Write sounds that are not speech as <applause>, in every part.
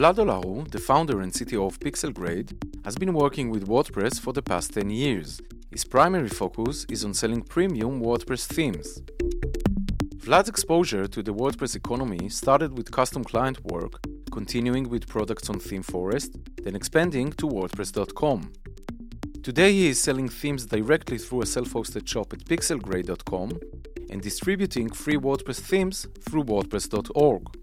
Vlad Olaru, the founder and CTO of Pixelgrade, has been working with WordPress for the past 10 years. His primary focus is on selling premium WordPress themes. Vlad's exposure to the WordPress economy started with custom client work, continuing with products on ThemeForest, then expanding to WordPress.com. Today he is selling themes directly through a self-hosted shop at pixelgrade.com and distributing free WordPress themes through WordPress.org.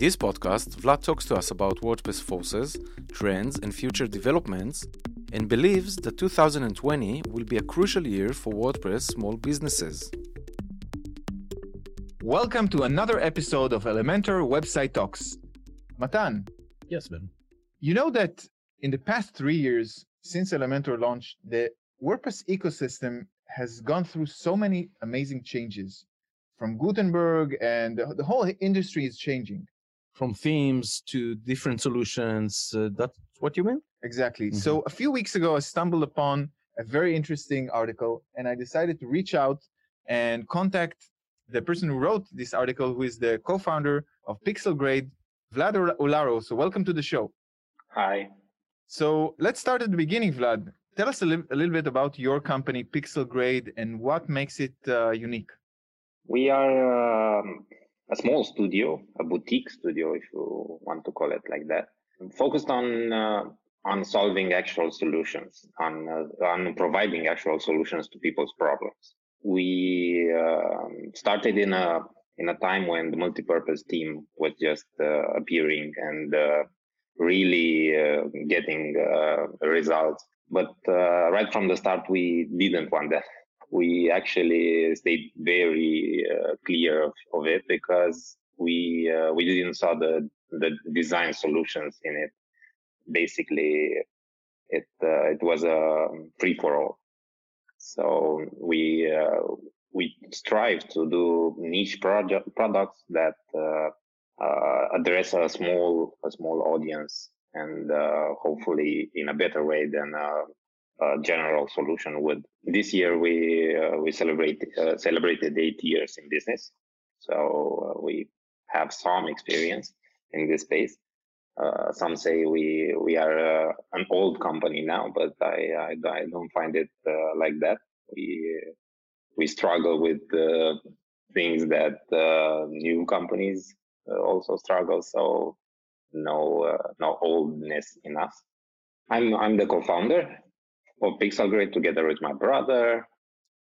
In this podcast, Vlad talks to us about WordPress forces, trends, and future developments, and believes that 2020 will be a crucial year for WordPress small businesses. Welcome to another episode of Elementor Website Talks. Matan. Yes, Ben. You know that in the past three years since Elementor launched, the WordPress ecosystem has gone through so many amazing changes from Gutenberg, and the, the whole industry is changing. From themes to different solutions. Uh, that's what you mean? Exactly. Mm-hmm. So a few weeks ago, I stumbled upon a very interesting article, and I decided to reach out and contact the person who wrote this article, who is the co-founder of Pixelgrade, Vlad Olaru. So welcome to the show. Hi. So let's start at the beginning, Vlad. Tell us a, li- a little bit about your company, Pixelgrade, and what makes it uh, unique. We are um, a small studio, a boutique studio, if you want to call it like that, focused on uh, on solving actual solutions, on uh, on providing actual solutions to people's problems. We um, started in a in a time when the multi-purpose team was just uh, appearing and uh, really uh, getting uh, results. But uh, right from the start, we didn't want that. We actually stayed very clear of, of, it because we we didn't saw the the design solutions in it. Basically, it it was a free for all. So we we strive to do niche project products that uh, uh, address a small a small audience and uh, hopefully in a better way than general solution would. This year we uh, we celebrate celebrated eight years in business, so we have some experience in this space. Uh, some say we we are uh, an old company now, but I I, I don't find it uh, like that. We we struggle with things that new companies uh, also struggle. So no uh, no oldness in us. I'm I'm the co-founder of Pixelgrade together with my brother.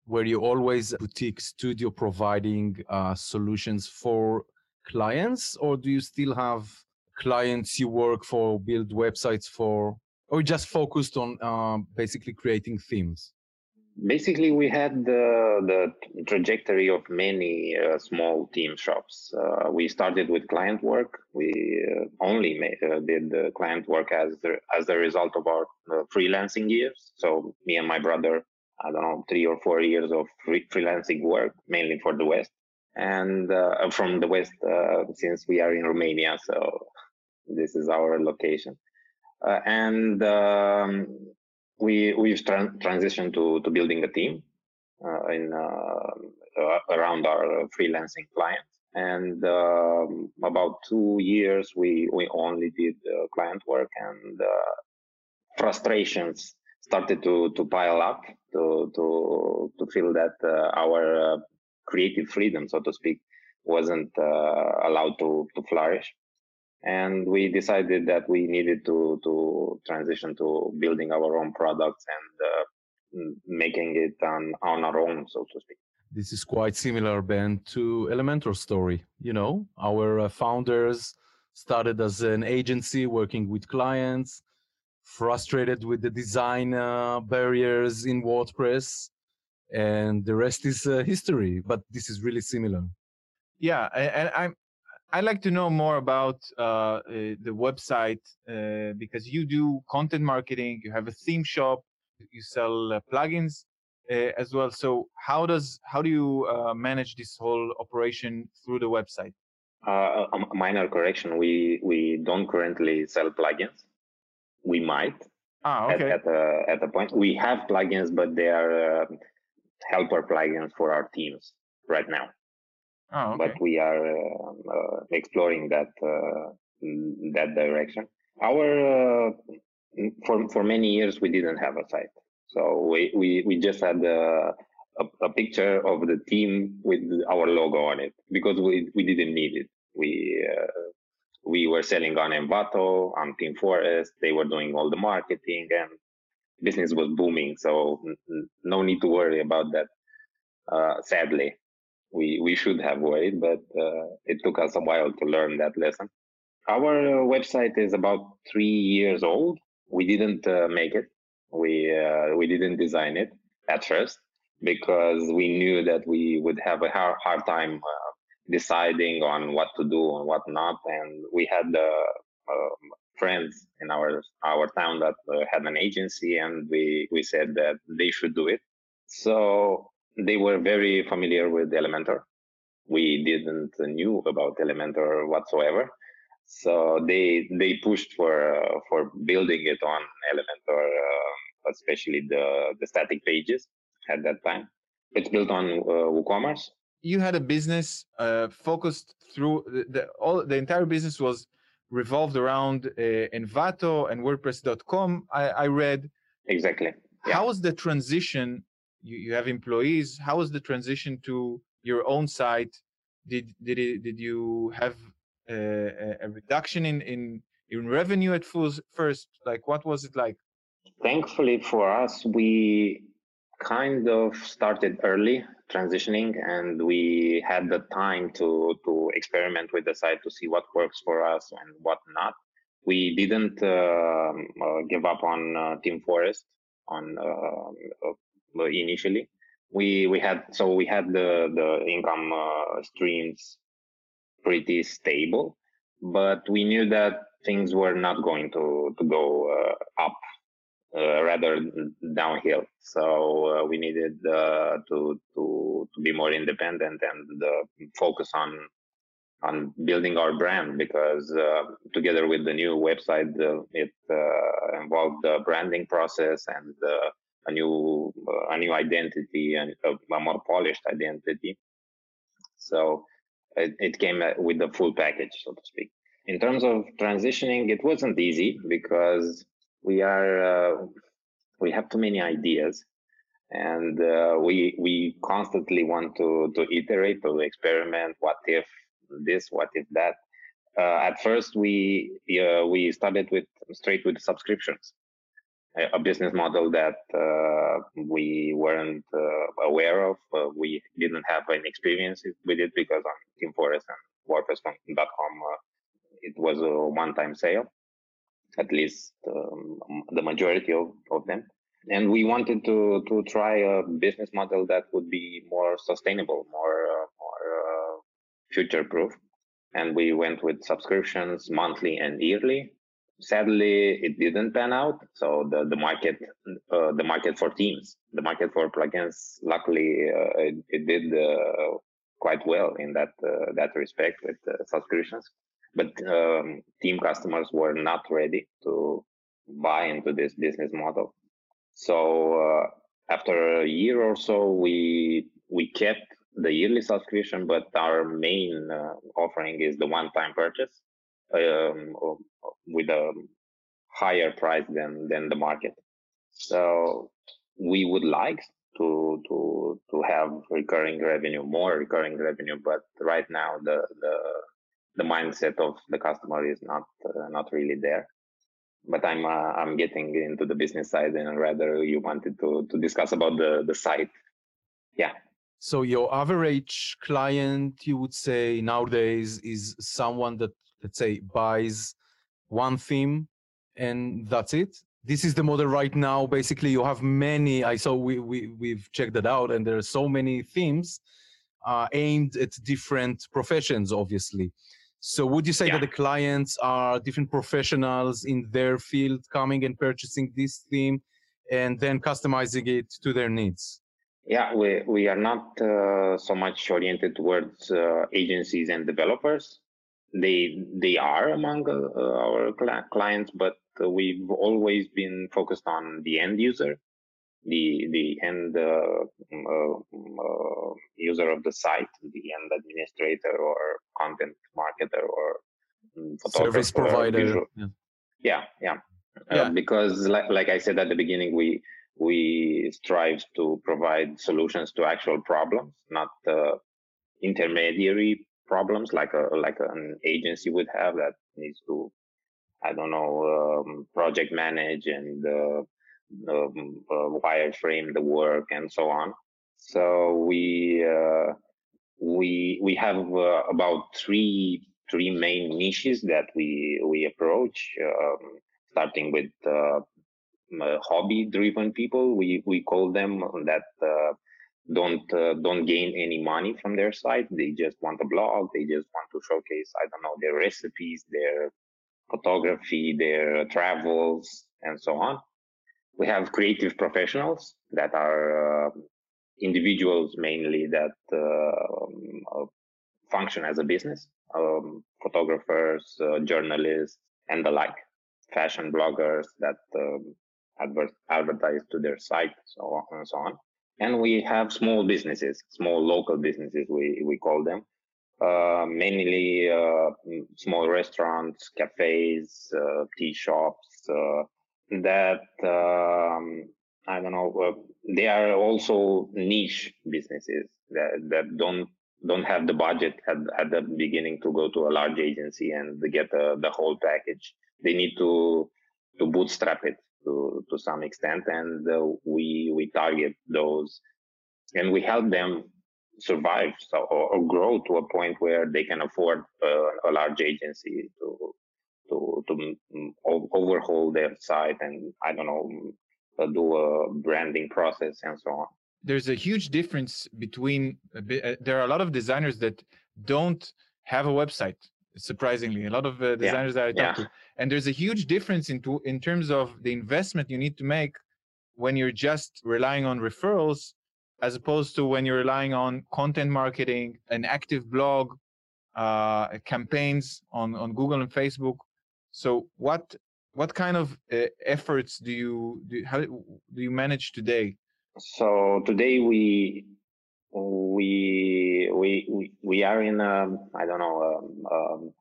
Were you always boutique studio providing uh, solutions for clients, or do you still have clients you work for, build websites for, or just focused on uh, basically creating themes? Basically we had the, the trajectory of many uh, small team shops. Uh, we started with client work. We uh, only made, uh, did the client work as the, as a result of our uh, freelancing years. So me and my brother i don't know three or four years of free freelancing work mainly for the west. And uh, from the west since we are in romania so this is our location. And um, we we've tra- transitioned to to building a team uh, in uh, uh around our freelancing clients. And um, about two years, we we only did client work, and uh, frustrations started to to pile up to to to feel that uh, our creative freedom, so to speak, wasn't allowed to to flourish and we decided that we needed to to transition to building our own products and uh, making it on on our own so to speak. This is quite similar ben to elementor story you know? Our uh, founders started as an agency working with clients frustrated with the design uh, barriers in wordpress and the rest is uh, history but this is really similar. Yeah and i'm I'd like to know more about uh, eh, the website uh, because you do content marketing, you have a theme shop, you sell uh, plugins uh, as well. So how does how do you uh, manage this whole operation through the website? Uh, a minor correction: we we don't currently sell plugins. We might. Ah, okay. At, at a at a point, we have plugins, but they are helper plugins for our teams right now. Oh, okay. But we are uh, uh, exploring that uh, that direction. Our uh, for for many years we didn't have a site, so we we, we just had a, a, a picture of the team with our logo on it because we we didn't need it. We uh, we were selling on Envato, on ThemeForest. They were doing all the marketing and business was booming. So no need to worry about that. Uh, sadly, we we should have worried, but uh, it took us a while to learn that lesson. Our website is about three years old. We didn't uh, make it. We uh, we didn't design it at first because we knew that we would have a hard, hard time uh, deciding on what to do and what not. And we had uh, friends in our our town that uh, had an agency and we we said that they should do it so they were very familiar with elementor we didn't knew about elementor whatsoever so they they pushed for uh, for building it on elementor uh, especially the the static pages at that time it's built on uh, woocommerce you had a business uh, focused through the, the all the entire business was revolved around uh, Envato and WordPress.com. I, I read exactly. Yeah. How was the transition? You, you have employees. How was the transition to your own site? Did did it, did you have a, a reduction in, in in revenue at first? Like what was it like? Thankfully for us, we kind of started early transitioning and we had the time to to experiment with the site to see what works for us and what not we didn't uh, uh, give up on uh, ThemeForest on uh, uh, initially we we had so we had the the income uh, streams pretty stable but we knew that things were not going to to go up uh, rather downhill. So uh, we needed uh, to to to be more independent and focus on on building our brand because uh, together with the new website uh, it uh, involved the branding process and a new a new identity and a, a, more polished identity. So it, it came with the full package so to speak. In terms of transitioning it wasn't easy because we are uh, we have too many ideas and uh, we we constantly want to to iterate to experiment what if this what if that. Uh, at first we uh, we started with straight with subscriptions a business model that uh, we weren't uh, aware of we didn't have any experience with it because on themeforest and wordpress.com it was a one-time sale at least um, the majority of, of them. And we wanted to, to try a business model that would be more sustainable, more, uh, more uh, future proof. And we went with subscriptions monthly and yearly. Sadly, it didn't pan out. So the, the market, uh, the market for teams, the market for plugins, luckily, uh, it, it, did uh, quite well in that, uh, that respect with subscriptions but um, team customers were not ready to buy into this business model. So uh, after a year or so, we we kept the yearly subscription, but our main uh, offering is the one-time purchase um, with a higher price than than the market. So we would like to to to have recurring revenue, more recurring revenue, but right now the the the mindset of the customer is not uh, not really there. But i'm uh, i'm getting into the business side and rather you wanted to to discuss about the the site. Yeah. So your average client you would say nowadays is someone that let's say buys one theme and that's it this is the model right now basically you have many i saw we, we we've checked that out and there are so many themes uh, aimed at different professions obviously so would you say yeah. that the clients are different professionals in their field coming and purchasing this theme and then customizing it to their needs? Yeah, we, we are not uh, so much oriented towards uh, agencies and developers. They they are among uh, our clients, but we've always been focused on the end user the the end uh, uh, uh, user of the site, the end administrator or content marketer or service provider. Yeah, yeah. yeah. yeah. Uh, because like, like I said at the beginning, we we strive to provide solutions to actual problems, not uh, intermediary problems like a like an agency would have that needs to I don't know um, project manage and uh, um, uh, wireframe the work and so on. So we uh, we we have uh, about three three main niches that we we approach, um, starting with uh, hobby driven people. We we call them that uh, don't uh, don't gain any money from their site. They just want a blog. They just want to showcase I don't know their recipes, their photography, their travels, and so on. We have creative professionals that are uh, individuals mainly that uh, function as a business, um, photographers, uh, journalists, and the like, fashion bloggers that um, adver- advertise to their site, so on and so on. And we have small businesses, small local businesses, we, we call them, uh, mainly uh, small restaurants, cafes, uh, tea shops uh, that um, I don't know. Uh, they are also niche businesses that, that don't don't have the budget at, at the beginning to go to a large agency and get the, the whole package. They need to to bootstrap it to to some extent, and uh, we we target those, and we help them survive so, or, or, grow to a point where they can afford uh, a large agency to to to overhaul their site and I don't know uh, do a branding process and so on. There's a huge difference between uh, there are a lot of designers that don't have a website. Surprisingly, a lot of uh, designers yeah. that I talk yeah. to, and there's a huge difference in to, in terms of the investment you need to make when you're just relying on referrals as opposed to when you're relying on content marketing, an active blog, uh, campaigns on, on Google and Facebook. So what what kind of uh, efforts do you do how do you manage today? So today we we we we, are in a I don't know um, um,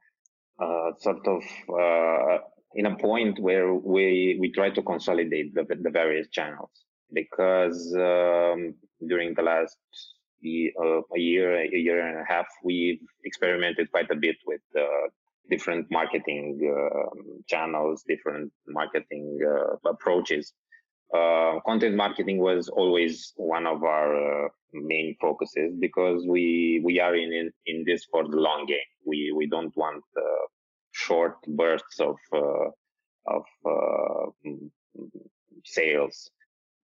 uh, sort of uh, in a point where we we try to consolidate the, the various channels because um, during the last uh, a year, a year and a half, we've experimented quite a bit with uh, different marketing channels, different marketing uh, approaches. Uh, content marketing was always one of our uh, main focuses because we we are in, in, in this for the long game. We we don't want short bursts of of sales.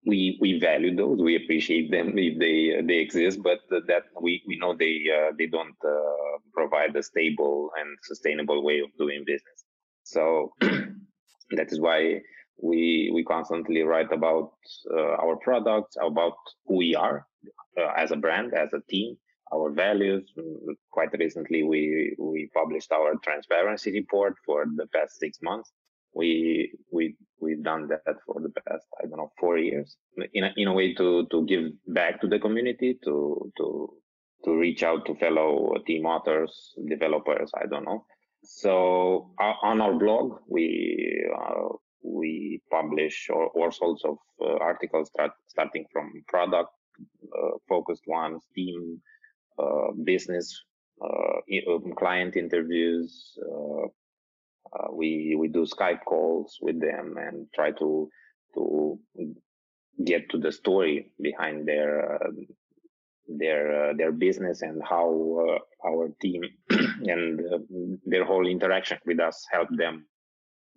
We we value those. We appreciate them if they they exist but that we we know they uh, they don't uh, provide a stable and sustainable way of doing business. So <clears throat> that is why we we constantly write about uh, our products about who we are uh, as a brand as a team our values. Quite recently we we published our transparency report for the past 6 months. We we we've done that for the past i don't know four years. In a, in a way to to give back to the community to to to reach out to fellow team authors developers i don't know. So uh, on our blog we uh, we publish all, all sorts of uh, articles start, starting from product uh, focused ones team uh, business uh, client interviews uh, we we do Skype calls with them and try to to get to the story behind their uh, their uh, their business and how uh, our team <clears throat> and uh, their whole interaction with us help them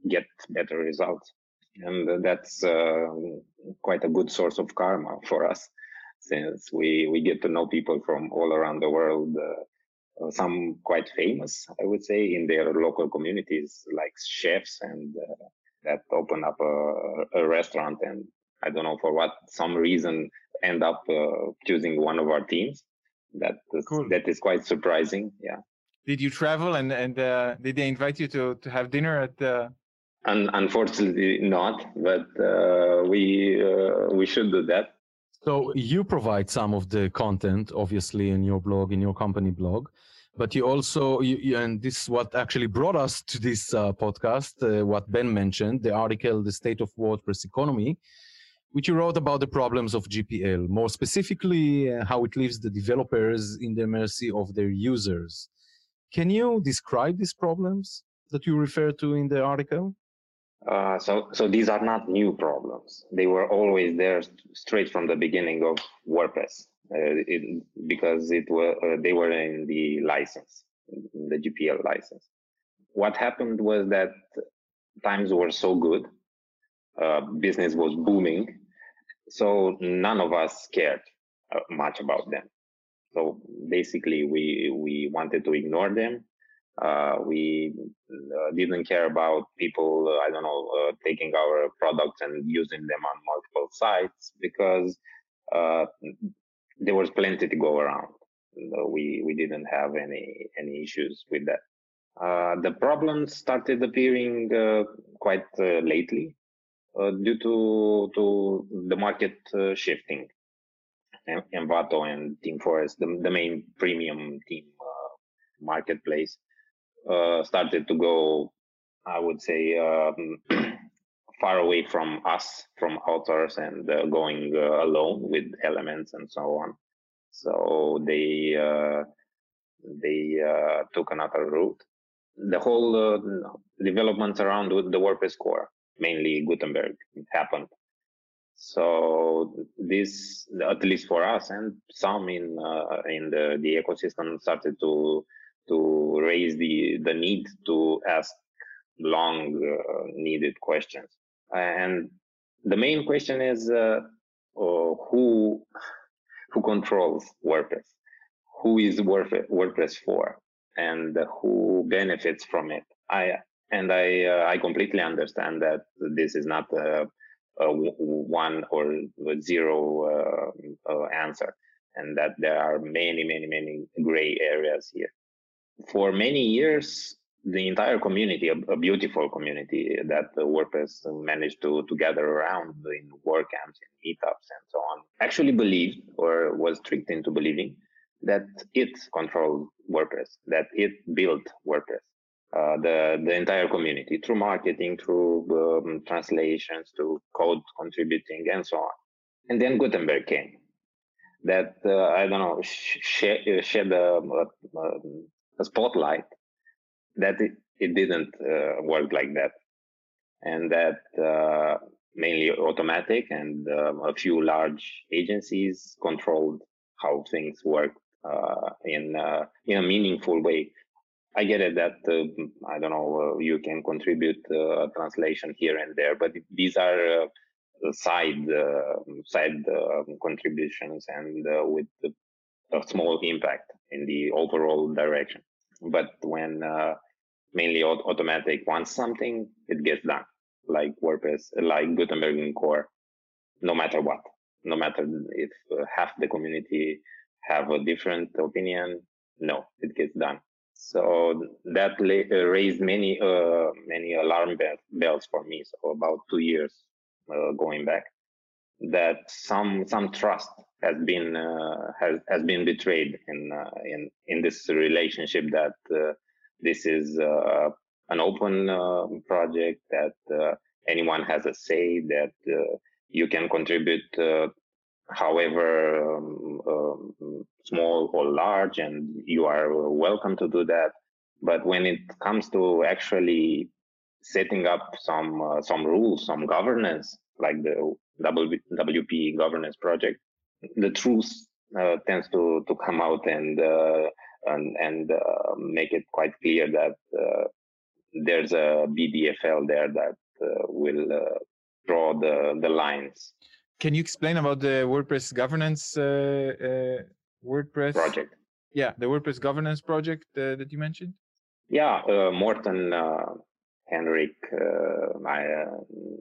get better results. And that's uh, quite a good source of karma for us since we we get to know people from all around the world uh, some quite famous, I would say, in their local communities, like chefs, and uh, that open up a, a, restaurant, and I don't know for what some reason end up uh, choosing one of our teams. That is, cool. that is quite surprising. Yeah. Did you travel and and uh, did they invite you to to have dinner at the? Un- unfortunately, not. But uh, we uh, we should do that So you provide some of the content, obviously, in your blog, in your company blog, but you also, you, you, and this is what actually brought us to this uh, podcast, uh, what Ben mentioned, the article, The State of WordPress Economy, which you wrote about the problems of GPL, more specifically, uh, how it leaves the developers in the mercy of their users. Can you describe these problems that you refer to in the article? Uh, so, so these are not new problems. They were always there straight from the beginning of WordPress, uh, it, because it were uh, they were in the license, in the GPL license. What happened was that times were so good, uh, business was booming, so none of us cared uh, much about them. So basically, we we wanted to ignore them uh, we uh, didn't care about people, uh, I don't know, uh, taking our products and using them on multiple sites because uh, there was plenty to go around. we we didn't have any any issues with that. Uh, the problems started appearing quite lately due to to the market shifting. Envato and ThemeForest, the, the main premium theme marketplace, uh, started to go, I would say, um, <clears throat> far away from us, from authors, and uh, going uh, alone with elements and so on. So they uh, they uh, took another route. The whole developments around the WordPress core, mainly Gutenberg, happened. So this, at least for us, and some in in the the ecosystem, started to to raise the the need to ask long uh, needed questions. And the main question is uh, uh, who who controls wordpress? Who is wordpress for? And who benefits from it? I and i uh, i completely understand that this is not a, a one or zero uh, uh, answer and that there are many many many gray areas here for many years, the entire community, a, a beautiful community that uh, WordPress managed to, to gather around in WordCamps, in meetups, and so on, actually believed or was tricked into believing that it controlled WordPress, that it built WordPress. Uh, the the entire community through marketing, through um, translations, to code contributing, and so on. And then Gutenberg came. That uh, I don't know shed, shed a, a, a a spotlight that it, it didn't uh, work like that and that uh, mainly automattic and um, a few large agencies controlled how things work uh, in uh, in a meaningful way. I get it that uh, I don't know uh, you can contribute a translation here and there, but these are side side contributions and with a small impact in the overall direction. But when uh, mainly automattic wants something, it gets done. Like WordPress, like Gutenberg core, no matter what, no matter if uh, half the community have a different opinion, no, it gets done. So that uh, raised many uh, many alarm bells for me. So about two years uh, going back, that some some trust has been uh, has has been betrayed in uh, in in this relationship that uh, this is uh, an open uh, project that uh, anyone has a say that you can contribute however um, um, small or large and you are welcome to do that. But when it comes to actually setting up some some rules some governance like the WP governance project, the truth uh, tends to to come out and uh, and and uh, make it quite clear that uh, there's a BDFL there that uh, will uh, draw the the lines. Can you explain about the WordPress governance WordPress project? Yeah, the WordPress governance project that you mentioned. Yeah, Morten Henrik. Uh, I uh,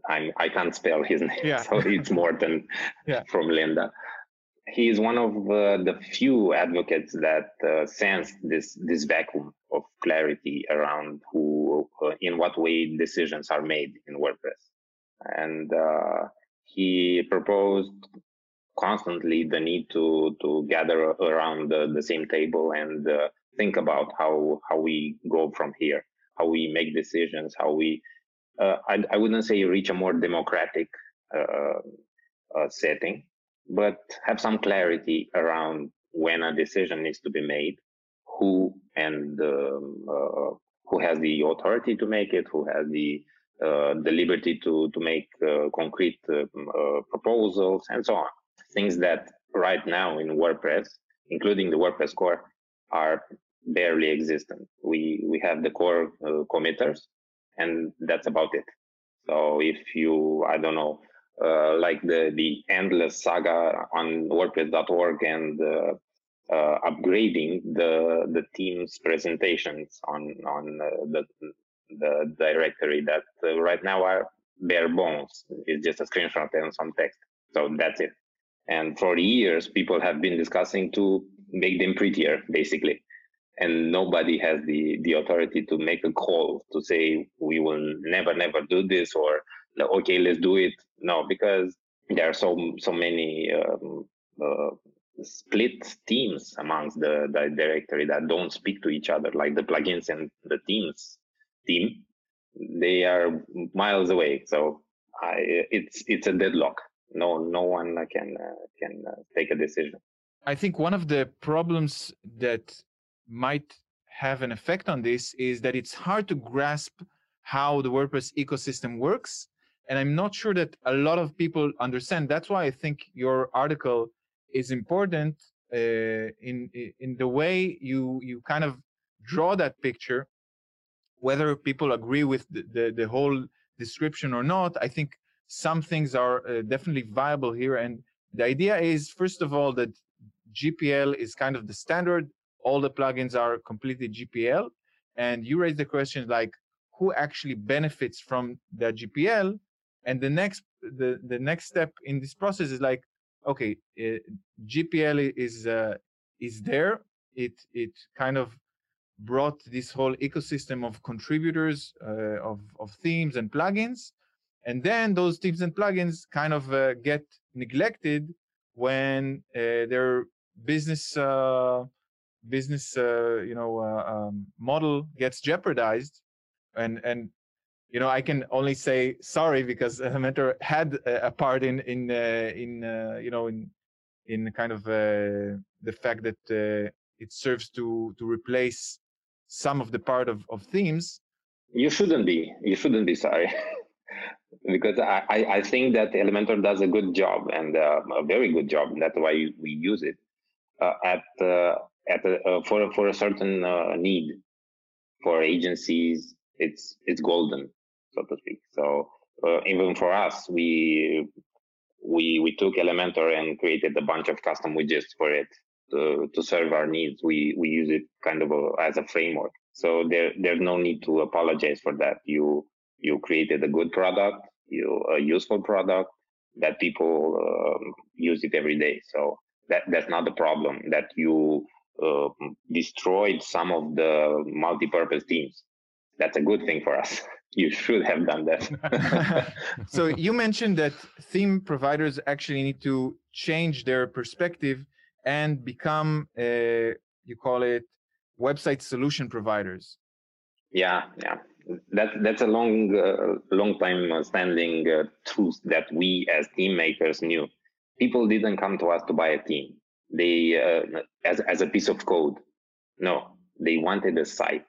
I'm, I can not spell his <laughs> name, yeah. so it's Morten <laughs> yeah. from Lynda. He is one of uh, the few advocates that uh, this this vacuum of clarity around who, uh, in what way decisions are made in WordPress, and uh, he proposed constantly the need to to gather around the, the same table and uh, think about how how we go from here, how we make decisions, how we uh, I, I wouldn't say reach a more democratic setting, but have some clarity around when a decision needs to be made, who and um, uh, who has the authority to make it, who has the uh, the liberty to to make uh, concrete proposals, and so on. Things that right now in WordPress, including the WordPress core, are barely existent. We we have the core uh, committers, and that's about it. So if you, I don't know, uh, like the the endless saga on WordPress.org and uh, uh, upgrading the the team's presentations on on the the directory that right now are bare bones. It's just a screenshot and some text. So that's it. And for years, people have been discussing to make them prettier, basically and nobody has the the authority to make a call to say we will never never do this or okay let's do it no because there are so so many um, uh, split teams amongst the, the directory that don't speak to each other like the plugins and the teams team they are miles away so I, it's it's a deadlock no no one can uh, can uh, take a decision i think one of the problems that might have an effect on this is that it's hard to grasp how the WordPress ecosystem works. And I'm not sure that a lot of people understand. That's why I think your article is important uh, in in the way you you kind of draw that picture. Whether people agree with the, the, the whole description or not, I think some things are uh, definitely viable here. And the idea is, first of all, that GPL is kind of the standard all the plugins are completely GPL. And you raise the question like, who actually benefits from the GPL? And the next the, the next step in this process is like, okay, uh, GPL is uh, is there. It it kind of brought this whole ecosystem of contributors uh, of of themes and plugins, and then those themes and plugins kind of uh, get neglected when uh, their business uh, business you know um, model gets jeopardized and and you know i can only say sorry because elementor had a, part in in uh, in uh, you know in in kind of uh, the fact that uh, it serves to to replace some of the part of, of themes. You shouldn't be. You shouldn't be sorry. <laughs> Because I, I think that elementor does a good job and a very good job. That's why we use it at at a, uh, for for a certain uh, need. For agencies it's it's golden so to speak. So uh, even for us we we we took elementor and created a bunch of custom widgets for it to, to serve our needs. We we use it kind of a, as a framework. So there there's no need to apologize for that. You you created a good product you a useful product that people um, use it every day. So that that's not the problem that you uh, destroyed some of the multi-purpose teams. That's a good thing for us. <laughs> You should have done that. <laughs> so you mentioned that theme providers actually need to change their perspective and become, a, you call it, website solution providers. Yeah, yeah. That, that's a long, uh, long time standing uh, truth that we as theme makers knew. People didn't come to us to buy a theme they uh, as as a piece of code. No, they wanted a site.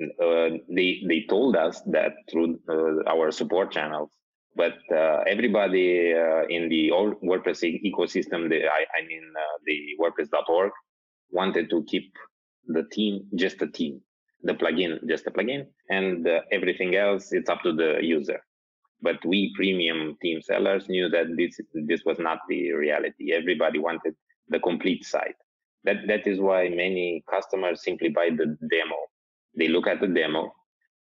Uh, they they told us that through uh, our support channels, but uh, everybody uh, in the old WordPress ecosystem, the, I, I mean uh, the WordPress.org, wanted to keep the team just a team, the plugin just a plugin, and everything else it's up to the user but we premium team sellers knew that this this was not the reality everybody wanted the complete site. That that is why many customers simply buy the demo. They look at the demo,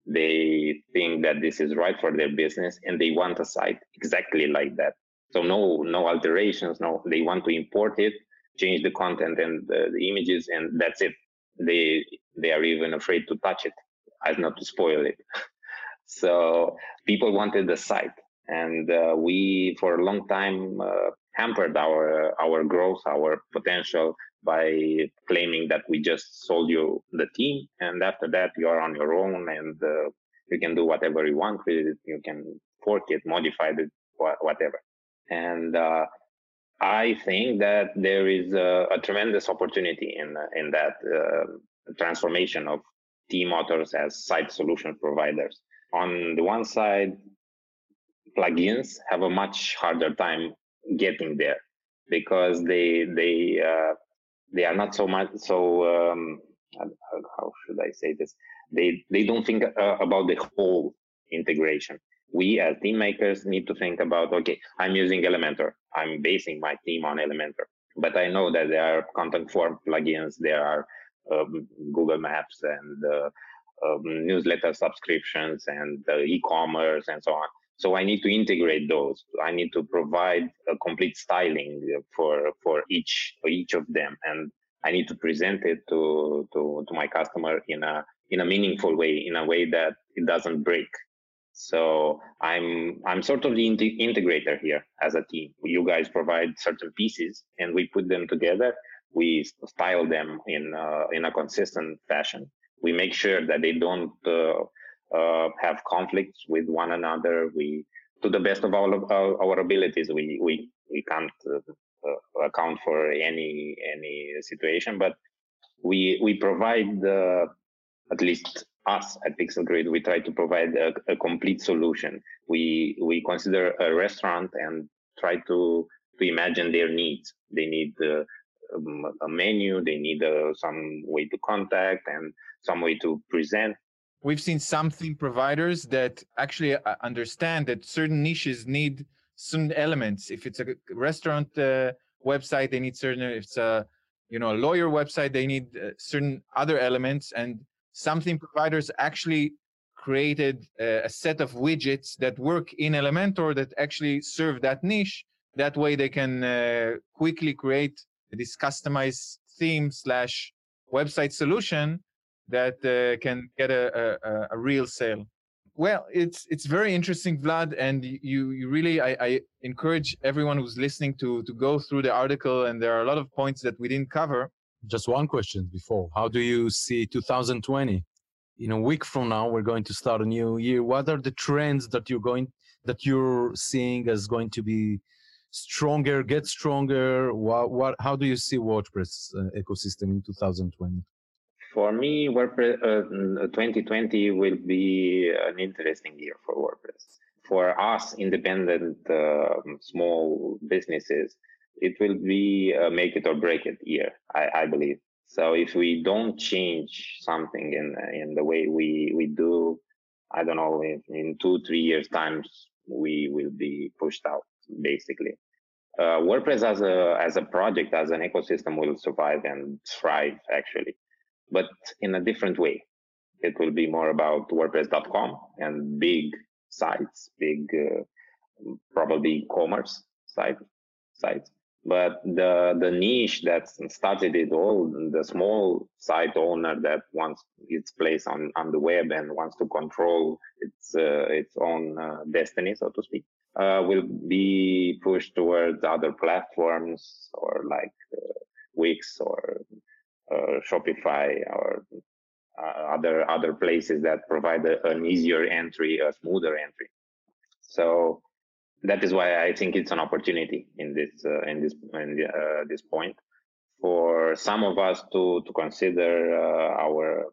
they think that this is right for their business, and they want a site exactly like that. So no no alterations. No, they want to import it, change the content and the, the images, and that's it. They they are even afraid to touch it, as not to spoil it. <laughs> so people wanted the site and uh, we for a long time uh, hampered our our growth, our potential by claiming that we just sold you the team, and after that you are on your own and uh, you can do whatever you want with it. You can fork it, modify it, whatever. And uh, I think that there is a, a, tremendous opportunity in in that uh, transformation of team authors as site solution providers. On the one side, plugins have a much harder time getting there because they they uh, they are not so much so um, how should I say this? They they don't think uh, about the whole integration. We as team makers need to think about okay, I'm using Elementor. I'm basing my team on Elementor, but I know that there are content form plugins. There are um, Google Maps and uh, um, newsletter subscriptions and uh, e-commerce and so on. So I need to integrate those. I need to provide a complete styling for for each for each of them, and I need to present it to to to my customer in a in a meaningful way, in a way that it doesn't break. So I'm I'm sort of the integrator here as a team. You guys provide certain pieces, and we put them together. We style them in uh, in a consistent fashion. We make sure that they don't uh, uh, have conflicts with one another. We, to the best of all of our, abilities, we we we can't uh, uh, account for any any situation, but we we provide at least us at Pixelgrade, we try to provide a, a, complete solution. We we consider a restaurant and try to to imagine their needs. They need uh, um, a menu, they need uh, some way to contact and some way to present we've seen some theme providers that actually uh, understand that certain niches need certain elements. If it's a restaurant uh, website, they need certain. If it's a you know a lawyer website, they need uh, certain other elements. And some theme providers actually created uh, a set of widgets that work in Elementor that actually serve that niche. That way, they can uh, quickly create this customized theme slash website solution that uh, can get a, a, a, real sale. Well, it's it's very interesting, Vlad, and you you really I, I encourage everyone who's listening to to go through the article, and there are a lot of points that we didn't cover. Just one question before: How do you see 2020? In a week from now, we're going to start a new year. What are the trends that you're going that you're seeing as going to be stronger, get stronger? What, what how do you see WordPress uh, ecosystem in 2020? For me, WordPress uh, 2020 will be an interesting year for WordPress. For us, independent uh, small businesses, it will be a make it or break it year, I, I believe. So if we don't change something in in the way we we do, I don't know, in, in two three years times we will be pushed out basically. Uh, WordPress as a as a project as an ecosystem will survive and thrive actually but in a different way. It will be more about WordPress.com and big sites, big, uh, probably commerce site sites. But the the niche that started it all, the small site owner that wants its place on, on the web and wants to control its uh, its own uh, destiny, so to speak, uh, will be pushed towards other platforms or like uh, Wix or Shopify or uh, other other places that provide a, an easier entry, a smoother entry. So that is why I think it's an opportunity in this uh, in this in the, uh, this point for some of us to to consider uh, our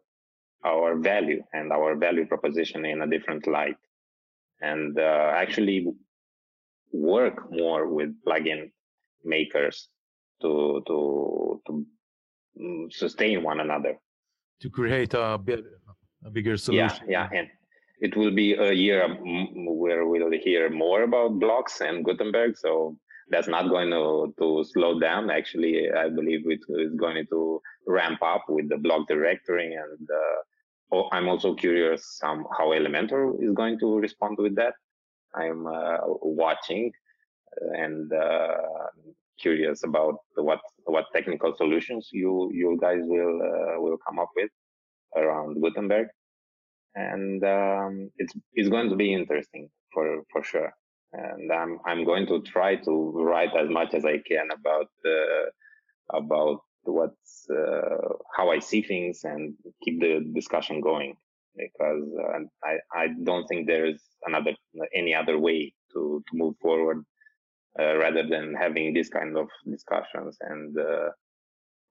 our value and our value proposition in a different light, and uh, actually work more with plugin makers to to to sustain one another to create a, bit, a bigger solution. Yeah, yeah, and it will be a year where we'll hear more about blocks and Gutenberg. So that's not going to, to slow down. Actually, I believe it is going to ramp up with the block directory. And uh, oh, I'm also curious um, how Elementor is going to respond with that. I'm uh, watching and uh, curious about what what technical solutions you you guys will uh, will come up with around Gutenberg, and um, it's it's going to be interesting for for sure. and I'm I'm going to try to write as much as I can about uh, about what's uh, how I see things and keep the discussion going because uh, I I don't think there is another any other way to to move forward rather than having this kind of discussions and uh,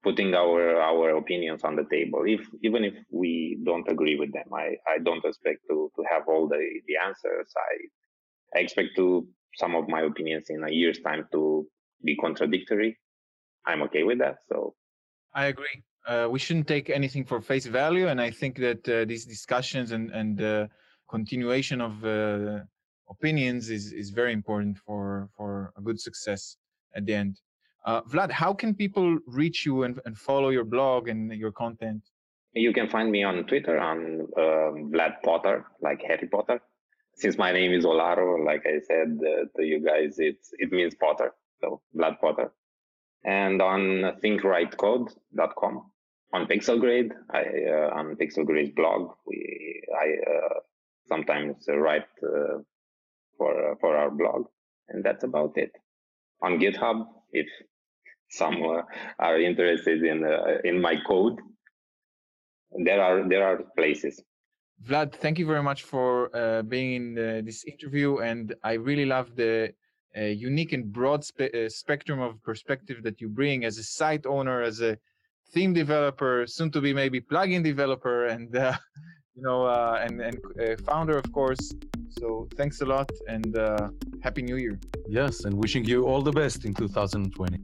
putting our our opinions on the table. If even if we don't agree with them i i don't expect to to have all the the answers. I i expect to some of my opinions in a year's time to be contradictory. I'm okay with that so. I agree. Uh, we shouldn't take anything for face value and i think that uh, these discussions and and uh, continuation of uh, opinions is is very important for for a good success at the end uh, Vlad, how can people reach you and, and follow your blog and your content? You can find me on Twitter on um, Vlad Potter, like Harry Potter. Since my name is Olaru, like I said uh, to you guys, it's it means Potter, so Vlad Potter. And on thinkrightcode.com, on Pixelgrade, I uh, on Pixelgrade's blog, we I uh, sometimes write uh, for for our blog, and that's about it. On GitHub, if some uh, are interested in uh, in my code there are there are places vlad thank you very much for uh, being in the, this interview and i really love the uh, unique and broad spe- uh, spectrum of perspective that you bring as a site owner as a theme developer soon to be maybe plugin developer and uh, you know uh, and and uh, founder of course. So thanks a lot and uh, happy new year. Yes and wishing you all the best in 2020